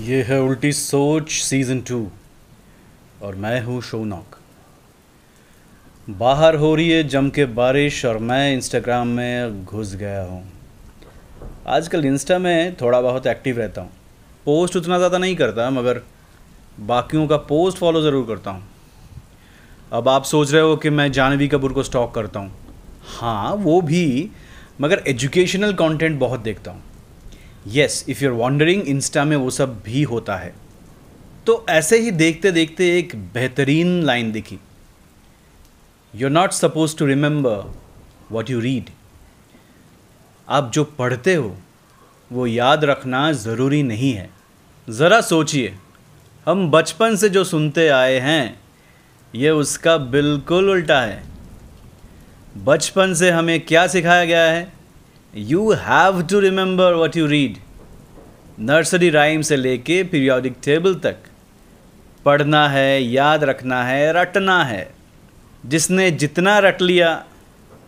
ये है उल्टी सोच सीज़न टू और मैं हूँ शोनॉक। बाहर हो रही है जम के बारिश, और मैं इंस्टाग्राम में घुस गया हूँ। आजकल इंस्टा में थोड़ा बहुत एक्टिव रहता हूँ। पोस्ट उतना ज़्यादा नहीं करता, मगर बाकियों का पोस्ट फॉलो ज़रूर करता हूँ। अब आप सोच रहे हो कि मैं जानवी कपूर को स्टॉक करता हूँ। हाँ वो भी, मगर एजुकेशनल कंटेंट बहुत देखता हूँ। Yes if you're wondering Insta में वो सब भी होता है। तो ऐसे ही देखते देखते एक बेहतरीन लाइन दिखी। You are not suppose to remember what you read आप जो पढ़ते हो, वो याद रखना ज़रूरी नहीं है। ज़रा सोचिए, हम बचपन से जो सुनते आए हैं, ये उसका बिल्कुल उल्टा है। बचपन से हमें क्या सिखाया गया है? You have to remember what you read nursery rhyme से लेके पीरियोडिक टेबल तक. पढ़ना है, याद रखना है, रटना है. जिसने जितना रट लिया,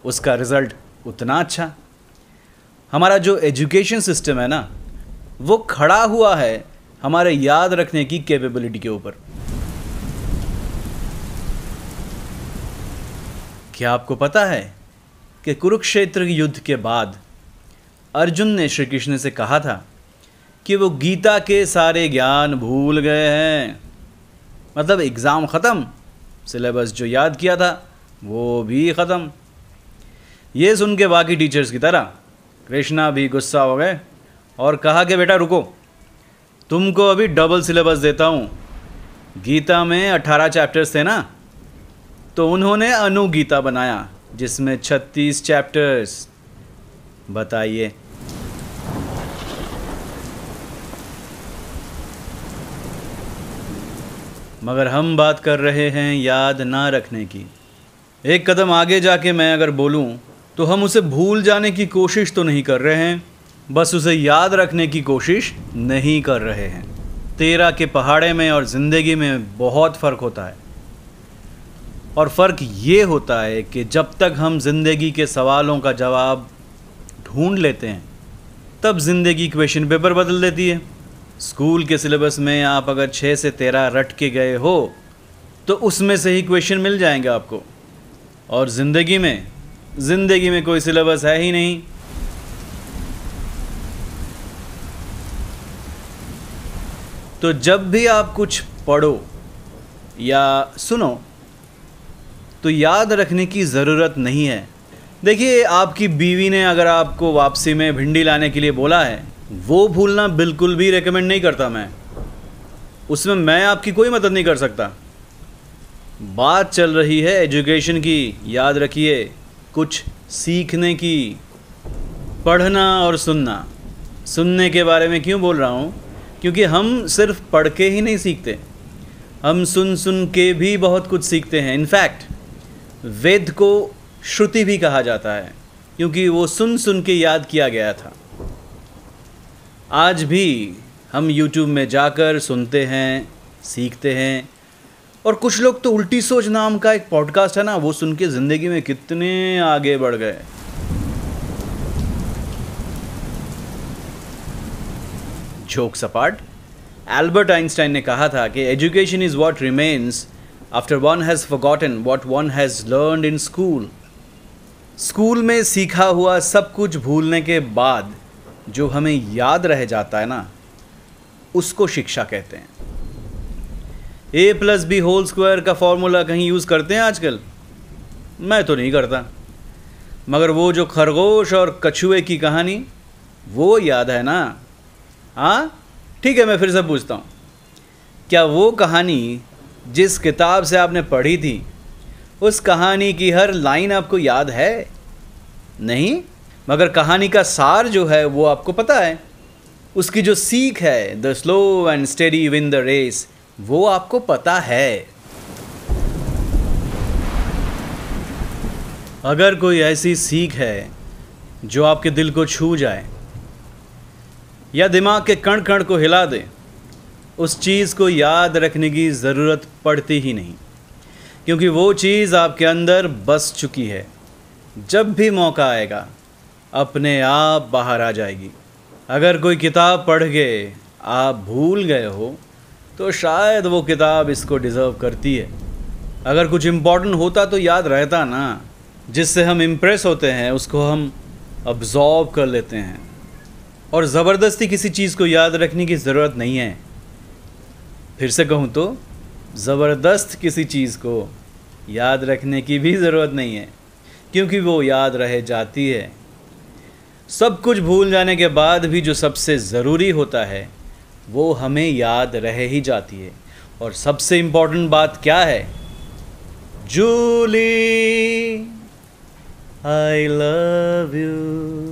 उसका रिज़ल्ट उतना अच्छा. हमारा जो एजुकेशन सिस्टम है ना, वो खड़ा हुआ है हमारे याद रखने की कैपेबिलिटी के ऊपर. क्या आपको पता है कि कुरुक्षेत्र युद्ध के बाद अर्जुन ने श्री कृष्ण से कहा था कि वो गीता के सारे ज्ञान भूल गए हैं। मतलब एग्ज़ाम ख़त्म, सिलेबस जो याद किया था, वो भी ख़त्म। ये सुन के बाकी टीचर्स की तरह कृष्णा भी गुस्सा हो गए और कहा कि, बेटा, रुको। तुमको अभी डबल सिलेबस देता हूँ। गीता में अठारह चैप्टर्स थे ना तो उन्होंने अनुगीता बनाया, जिसमें छत्तीस चैप्टर्स बताइए मगर हम बात कर रहे हैं याद ना रखने की। एक कदम आगे जाके मैं अगर बोलूँ तो हम उसे भूल जाने की कोशिश तो नहीं कर रहे हैं, बस उसे याद रखने की कोशिश नहीं कर रहे हैं। तेरा के पहाड़े में और ज़िंदगी में बहुत फ़र्क होता है। और फ़र्क ये होता है कि जब तक हम ज़िंदगी के सवालों का जवाब ढूंढ लेते हैं, तब ज़िंदगी क्वेश्चन पेपर बदल देती है। स्कूल के सिलेबस में आप अगर छः से तेरह रट के गए हो तो उसमें से ही क्वेश्चन मिल जाएँगे आपको। और ज़िंदगी में ज़िंदगी में कोई सिलेबस है ही नहीं। तो जब भी आप कुछ पढ़ो या सुनो तो याद रखने की ज़रूरत नहीं है। देखिए, आपकी बीवी ने अगर आपको वापसी में भिंडी लाने के लिए बोला है वो भूलना बिल्कुल भी रेकमेंड नहीं करता मैं। उसमें मैं आपकी कोई मदद नहीं कर सकता। बात चल रही है एजुकेशन की, याद रखिए, कुछ सीखने की। पढ़ना और सुनना। सुनने के बारे में क्यों बोल रहा हूँ? क्योंकि हम सिर्फ़ पढ़ के ही नहीं सीखते। हम सुन सुन के भी बहुत कुछ सीखते हैं। इनफैक्ट वेद को श्रुति भी कहा जाता है, क्योंकि वो सुन सुन के याद किया गया था। आज भी हम YouTube में जाकर सुनते हैं, सीखते हैं। और कुछ लोग तो उल्टी सोच नाम का एक पॉडकास्ट है ना, वो सुन के ज़िंदगी में कितने आगे बढ़ गए। जोक सपाट। एल्बर्ट आइंस्टाइन ने कहा था कि education is what remains after one has forgotten what one has learn in school school में सीखा हुआ सब कुछ भूलने के बाद जो हमें याद रह जाता है ना, उसको शिक्षा कहते हैं। A plus B whole square का फॉर्मूला कहीं यूज़ करते हैं आजकल? मैं तो नहीं करता। मगर वो जो खरगोश और कछुए की कहानी, वो याद है ना? हाँ? ठीक है, मैं फिर से पूछता हूँ। क्या वो कहानी जिस किताब से आपने पढ़ी थी, उस कहानी की हर लाइन आपको याद है? नहीं? मगर कहानी का सार जो है, वो आपको पता है। उसकी जो सीख है the slow and steady win the race वो आपको पता है। अगर कोई ऐसी सीख है, जो आपके दिल को छू जाए, या दिमाग के कण कण को हिला दे, उस चीज़ को याद रखने की ज़रूरत पड़ती ही नहीं। क्योंकि वो चीज़ आपके अंदर बस चुकी है। जब भी मौका आएगा अपने आप बाहर आ जाएगी। अगर कोई किताब पढ़ के आप भूल गए हो तो शायद वो किताब इसको डिज़र्व करती है। अगर कुछ इम्पोर्टेंट होता तो याद रहता ना। जिससे हम इम्प्रेस होते हैं, उसको हम अब्जॉर्ब कर लेते हैं। और ज़बरदस्ती किसी चीज़ को याद रखने की ज़रूरत नहीं है। फिर से कहूँ तो ज़बरदस्त किसी चीज़ को याद रखने की भी ज़रूरत नहीं है। क्योंकि वो याद रह जाती है। सब कुछ भूल जाने के बाद भी जो सबसे ज़रूरी होता है, वो हमें याद रह ही जाती है। और सबसे इम्पोर्टेंट बात क्या है? Jully I love you